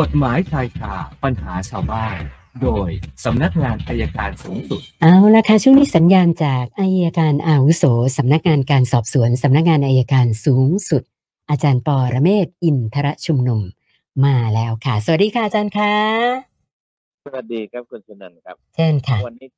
กฎหมายชายคาปัญหาชาวบ้าน โดยสำนักงานอัยการสูงสุด เอาละค่ะช่วงนี้สัญญาณจากอัยการอาวุโสสำนักงานการสอบสวนสำนักงานอัยการสูงสุด อาจารย์ปอระเมศวร์อินทรชุมนุมมาแล้วค่ะ สวัสดีค่ะอาจารย์คะสวัสดีครับคุณชนันท์ครับเชิญค่ะวันนี้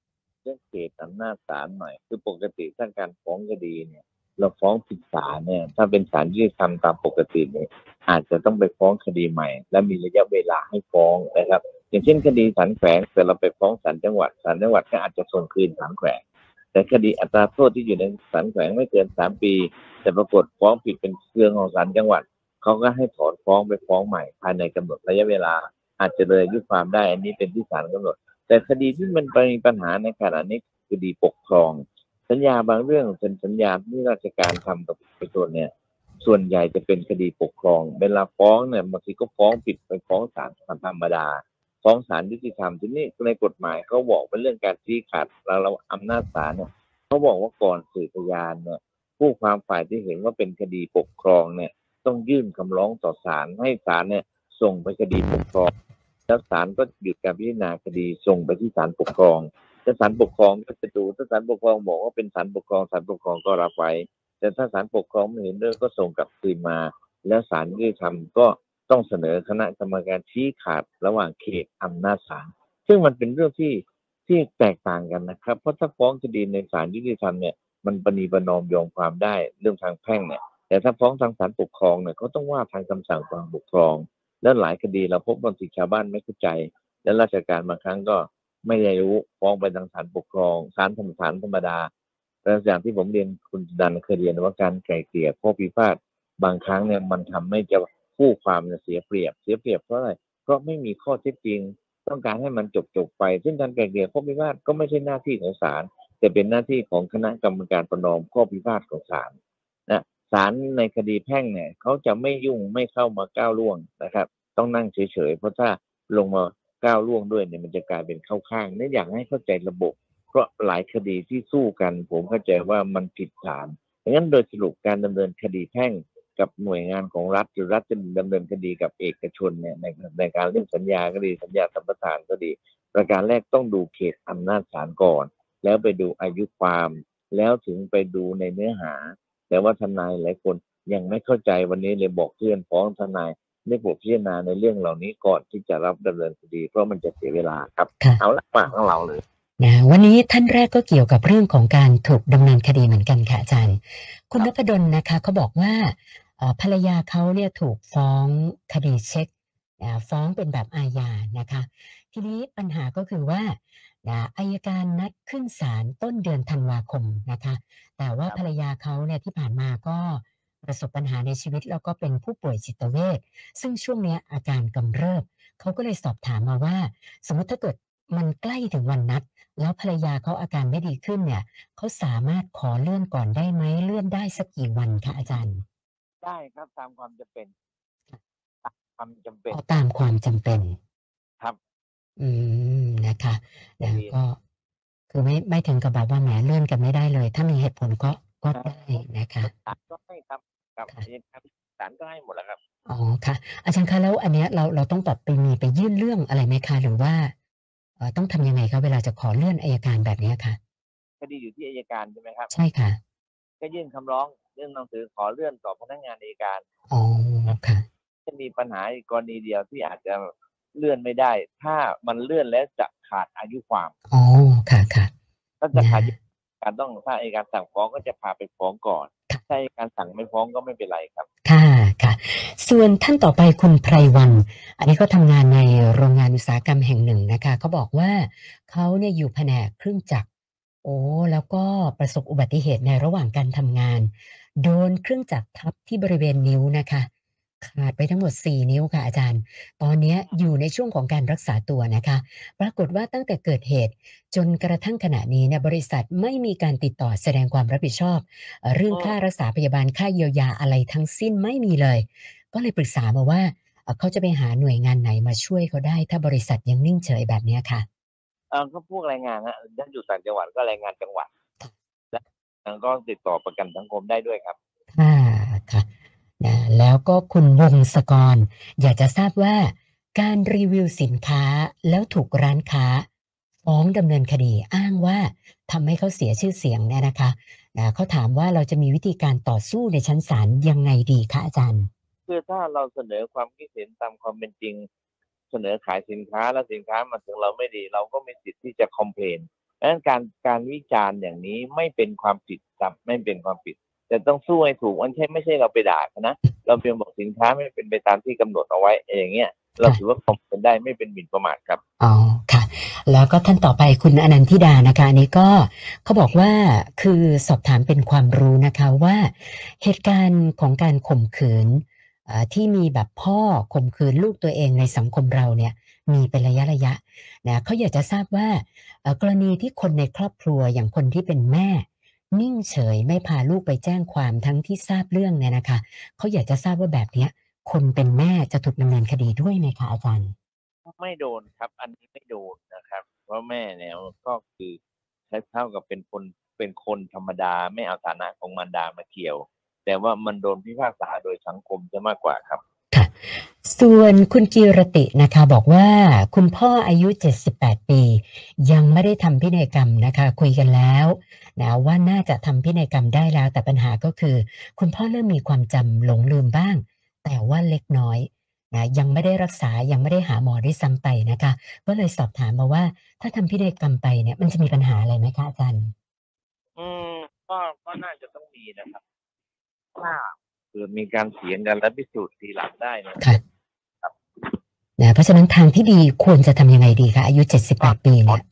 เรื่องเขตอำนาจศาลหน่อย คือปกติถ้าการฟ้องคดีเนี่ย เราฟ้องผิดศาลเนี่ย ถ้าเป็นศาลยุติธรรมตามปกติเนี่ย อาจจะต้องไปฟ้องคดีใหม่ และมีระยะเวลาให้ฟ้องนะครับ อย่างเช่น คดีศาลแขวงแต่เราไปฟ้องศาลจังหวัดศาลจังหวัดก็อาจจะส่งคืนศาลแขวงแต่คดีอัตราโทษที่อยู่ในศาลแขวงไม่เกินสามปี แต่ปรากฏฟ้องผิดเป็นเครื่องของศาลจังหวัดเขาก็ให้ถอนฟ้องไปฟ้องใหม่ ภายในกำหนดระยะเวลา อาจจะเลยอายุความได้ อันนี้เป็นที่ศาลกำหนด แต่คดีที่มันมีปัญหาในขณะนี้คดีปกครอง สัญญาบางเรื่องเป็นสัญญาที่ราชการทำกับเอกชนเนี่ย ส่วนใหญ่จะเป็นคดีปกครอง เวลาฟ้องเนี่ยบางทีก็ฟ้องผิดไปฟ้องศาลธรรมดา ฟ้องศาลยุติธรรมทีนี้ในกฎหมายเขาบอกเป็นเรื่องการชี้ขาดเราเราอำนาจศาลเนี่ยเขาบอกว่าก่อนสืบพยานเนี่ยผู้ความฝ่ายที่เห็นว่าเป็นคดีปกครองเนี่ยต้องยื่นคำร้องต่อศาลให้ศาลเนี่ยส่งไปคดีปกครองแล้วศาลก็หยุดการพิจารณาคดีส่งไปที่ศาลปกครองถ้าศาลปกครองก็จะดูถ้าศาลปกครองบอกว่าเป็นศาลปกครองศาลปกครองก็รับไว้ แต่ถ้าศาลปกครองไม่เห็นด้วยก็ส่งกลับคืนมา แล้วศาลยุติธรรมก็ต้องเสนอคณะกรรมการชี้ขาดระหว่างเขตอำนาจศาลซึ่งมันเป็นเรื่องที่ที่แตกต่างกันนะครับ เพราะถ้าฟ้องคดีในศาลยุติธรรมเนี่ยมันปณีประนอมยอมความได้เรื่องทางแพ่งเนี่ย แต่ถ้าฟ้องทางศาลปกครองเนี่ยเขาต้องว่าทางคำสั่งทางปกครอง แล้วหลายคดีเราพบบางทีชาวบ้านไม่เข้าใจ และราชการบางครั้งก็ไม่ได้รู้ฟ้องไปทางศาลปกครองศาลธรรมศาลธรรมดา แต่อย่างที่ผมเรียนคุณดันเคยเรียนว่าการไกล่เกลี่ยข้อพิพาทบางครั้งเนี่ยมันทำให้จะผู้ความเนี่ยเสียเปรียบ เสียเปรียบเพราะอะไรเพราะไม่มีข้อเท็จจริง ต้องการให้มันจบจบไป ซึ่งการไกล่เกลี่ยข้อพิพาทก็ไม่ใช่หน้าที่ของศาลแต่เป็นหน้าที่ของคณะกรรมการประนอมข้อพิพาทของศาลนะศาลในคดีแพ่งเนี่ยเขาจะไม่ยุ่งไม่เข้ามาก้าวล่วงนะครับ ต้องนั่งเฉยๆเพราะถ้าลงมาก้าวล่วงด้วยเนี่ยมันจะกลายเป็นเข้าข้างนี่อยากให้เข้าใจระบบ เพราะหลายคดีที่สู้กัน ผมเข้าใจว่ามันผิดฐานดังนั้นโดยสรุปการดำเนินคดีแพ่งกับหน่วยงานของรัฐหรือรัฐจะดำเนินคดีกับเอกชนเนี่ยในในการเรื่องสัญญาก็ดีสัญญาสัมปทานก็ดี ประการแรกต้องดูเขตอำนาจศาลก่อน แล้วไปดูอายุความแล้วถึงไปดูในเนื้อหา แต่ว่าทนายหลายคนยังไม่เข้าใจวันนี้เลยบอกเพื่อนฟ้องทนายไม่บทพิจารณาในเรื่องเหล่านี้ก่อนที่จะรับดำเนินคดี เพราะมันจะเสียเวลาครับค่ะเอาละฝากของเราเลย นะวันนี้ท่านแรกก็เกี่ยวกับเรื่องของการถูกดำเนินคดีเหมือนกันค่ะอาจารย์ คุณนพดลนะคะเขาบอกว่าเอ่อภรรยาเขาเนี่ยถูกฟ้องคดีเช็คอ่าฟ้องเป็นแบบอาญานะคะ ทีนี้ปัญหาก็คือว่านะอายการนัดขึ้นศาลต้นเดือนธันวาคมนะคะ แต่ว่าครับภรรยาเขาเนี่ยที่ผ่านมาก็ประสบปัญหาในชีวิตแล้วก็เป็นผู้ป่วยจิตเวชซึ่งช่วงเนี้ยอาการกำเริบเขาก็เลยสอบถามมาว่า สมมติถ้าเกิด มันใกล้ถึงวันนัด แล้วภรรยาเขาอาการไม่ดีขึ้นเนี่ยเขาสามารถขอเลื่อนก่อนได้ไหมเลื่อนได้สักกี่วันคะอาจารย์ ได้ครับตามความจำเป็นตามความจำเป็นเอาตามความจำเป็น ครับอืมนะคะแล้วดีก็ คือไม่ไม่ถึงกับแบบว่าแหมเลื่อนกันไม่ได้เลย ถ้ามีเหตุผลก็ก็ครับได้นะคะศาลก็ให้ครับครับค่ะอันนี้ครับศาลก็ให้หมดแล้วครับอ๋อค่ะ อาจารย์คะแล้วอันเนี้ยเราเราต้องแบบไปมีไปยื่นเรื่องอะไรไหมคะหรือว่าเอ่อ ต้องทำยังไงคะเวลาจะขอเลื่อนอัยการแบบเนี้ยค่ะคดีอยู่ที่อัยการใช่ไหมครับ ใช่ค่ะ ก็ยื่นคำร้องยื่นหนังสือขอเลื่อนต่อพนักงานอัยการอ๋อค่ะจะมีปัญหาอีกกรณีเดียวที่อาจจะเลื่อนไม่ได้ ถ้ามันเลื่อนแล้วจะขาดอายุความอ๋อค่ะค่ะถ้าจะขาดนะอายุการต้องถ้าอัยการสั่งฟ้องก็จะพาไปฟ้องก่อนค่ะถ้าอัยการสั่งไม่ฟ้องก็ไม่เป็นไรครับค่ะค่ะ ส่วนท่านต่อไปคุณไพรวัน อันนี้เขาทำงานในโรงงานอุตสาหกรรมแห่งหนึ่งนะคะเขาบอกว่าเขาเนี่ยอยู่แผนกเครื่องจักร โอ้แล้วก็ประสบอุบัติเหตุในระหว่างการทำงาน โดนเครื่องจักรทับที่บริเวณนิ้วนะคะ ขาดไปทั้งหมด 4 นิ้วค่ะอาจารย์ ตอนเนี้ยอยู่ในช่วงของการรักษาตัวนะคะ ปรากฏว่าตั้งแต่เกิดเหตุ จนกระทั่งขณะนี้เนี่ยบริษัทไม่มีการติดต่อแสดงความรับผิดชอบเอ่อเรื่องอ๋อค่ารักษาพยาบาลค่าเยียวยาอะไรทั้งสิ้นไม่มีเลย ก็เลยปรึกษามาว่าเอ่อเขาจะไปหาหน่วยงานไหนมาช่วยเขาได้ ถ้าบริษัทยังนิ่งเฉยแบบเนี้ยค่ะเออก็พวกแรงงานฮะถ้าอยู่ต่างจังหวัดก็แรงงานจังหวัดค่ะและก็ติดต่อประกันสังคมได้ด้วยครับค่ะค่ะ นะแล้วก็คุณวงศกร อยากจะทราบว่า การรีวิวสินค้าแล้วถูกร้านค้าฟ้องดำเนินคดีอ้างว่าทำให้เขาเสียชื่อเสียงเนี่ยนะคะนะเขาถามว่าเราจะมีวิธีการต่อสู้ในชั้นศาลยังไงดีคะอาจารย์ คือถ้าเราเสนอความคิดเห็นตามความเป็นจริง เสนอขายสินค้าแล้วสินค้ามาถึงเราไม่ดี เราก็มีสิทธิ์ที่จะคอมเพลนดังนั้นการการวิจารณ์อย่างนี้ไม่เป็นความผิดครับไม่เป็นความผิด แต่ต้องสู้ให้ถูกมันใช่ไม่ใช่เราไปด่าเขานะเราเพียงบอกสินค้าไม่เป็นไปตามที่กำหนดเอาไว้อย่างเงี้ยเราถือว่าคอมเพลนได้ไม่เป็นหมิ่นประมาทครับอ๋อค่ะ แล้วก็ท่านต่อไปคุณอนันทิดานะคะอันนี้ก็เขาบอกว่าคือสอบถามเป็นความรู้นะคะว่า เหตุการณ์ของการข่มขืนเอ่อที่มีแบบพ่อข่มขืนลูกตัวเองในสังคมเราเนี่ยมีเป็นระยะระยะนะเขาอยากจะทราบว่าเอ่อกรณีที่คนในครอบครัวอย่างคนที่เป็นแม่ นิ่งเฉยไม่พาลูกไปแจ้งความทั้งที่ทราบเรื่องเนี่ยนะคะเขาอยากจะทราบว่าแบบเนี้ย คนเป็นแม่จะถูกดำเนินคดีด้วยไหมคะอาจารย์ ไม่โดนครับ อันนี้ไม่โดนนะครับ เพราะแม่เนี่ยก็คือใช้เท่ากับเป็นคนเป็นคนธรรมดาไม่เอาฐานะของมารดามาเกี่ยว แต่ว่ามันโดนพิพากษาโดยสังคมจะมากกว่าครับ ส่วนคุณกีรตินะคะบอกว่าคุณพ่ออายุ 78 ปี ยังไม่ได้ทำพินัยกรรมนะคะ คุยกันแล้วนะว่าน่าจะทำพินัยกรรมได้แล้ว แต่ปัญหาก็คือ คุณพ่อเริ่มมีความจำหลงลืมบ้าง แต่ว่าเล็กน้อยนะยังไม่ได้รักษายังไม่ได้หาหมอด้วยซ้ำไปนะคะ ก็เลยสอบถามมาว่า ถ้าทำพินัยกรรมไปเนี่ยมันจะมีปัญหาอะไรไหมคะอาจารย์อืมก็ก็น่าจะต้องมีนะครับถ้า เกิดมีการเถียงกันและพิสูจน์ทีหลังได้เนยค่ะนะเพราะฉะนั้นทางที่ดีควรจะทำยังไงดีคะอายุ78ปีเนี่ย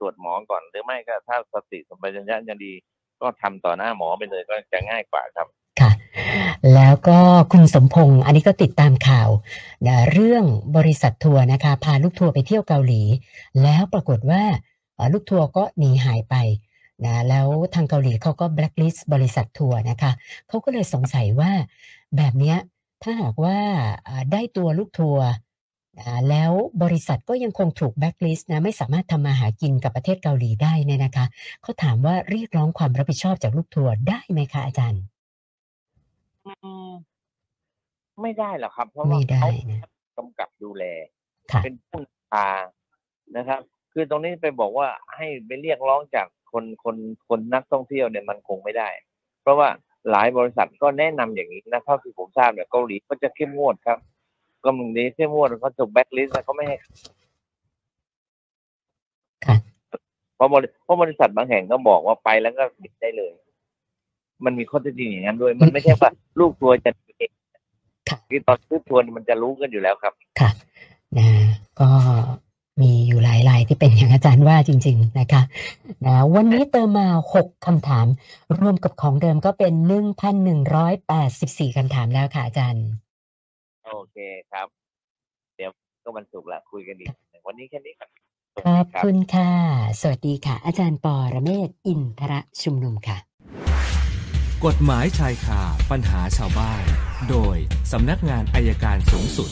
ตรวจหมอก่อนหรือไม่ก็ถ้าสติสัมปชัญญะยังดีก็ทำต่อหน้าหมอไปเลยก็จะง่ายกว่าครับค่ะ แล้วก็คุณสมพงศ์อันนี้ก็ติดตามข่าวนะเรื่องบริษัททัวร์นะคะ พาลูกทัวร์ไปเที่ยวเกาหลี แล้วปรากฏว่าเอ่อลูกทัวร์ก็หนีหายไป นะแล้วทางเกาหลีเขาก็แบล็คลิสต์บริษัททัวร์นะคะเขาก็เลยสงสัยว่าแบบเนี้ยถ้าหากว่าอ่าได้ตัวลูกทัวร์อ่าแล้วบริษัทก็ยังคงถูกแบล็คลิสต์นะไม่สามารถทำมาหากินกับประเทศเกาหลีได้เนี่ยนะคะเขาถามว่าเรียกร้องความรับผิดชอบจากลูกทัวร์ได้ไหมคะอาจารย์อืมไม่ได้หรอกครับ เพราะว่าไม่ได้เขานะกำกับดูแลค่ะเป็นผู้พานะครับ คือตรงนี้ไปบอกว่าให้ไปเรียกร้องจาก คนคนคนนักท่องเที่ยวเนี่ยมันคงไม่ได้ เพราะว่าหลายบริษัทก็แนะนำอย่างนี้นะเท่าที่ผมทราบเนี่ยเกาหลีก็จะเข้มงวดครับ ก็มึงนี้เข้มงวดเขาจบแบ็คลิสต์เขาไม่ให้ค่ะเพราะบริเพราะบริษัทบางแห่งก็บอกว่าไปแล้วก็บิดได้เลย มันมีข้อเท็จจริงอย่างนั้นด้วย มันไม่ใช่ว่าลูกทัวร์จะเองค่ะคือตอนซื้อทัวร์มันจะรู้กันอยู่แล้วครับ ค่ะนะก็ มีอยู่หลายรายที่เป็นอย่างอาจารย์ว่าจริง ๆ นะคะนะวันนี้เติมมา 6คำถาม รวมกับของเดิมก็เป็น 1,184คำถามแล้วค่ะอาจารย์ โอเคครับ เดี๋ยวก็วันศุกร์ละคุยกันอีก วันนี้แค่นี้ครับสขวัสอบดีครับคุณค่ะ สวัสดีค่ะ อาจารย์ปอระเมศวร์อินทรชุมนุมค่ะ กฎหมายชายคาปัญหาชาวบ้าน โดยสำนักงานอายการสูงสุด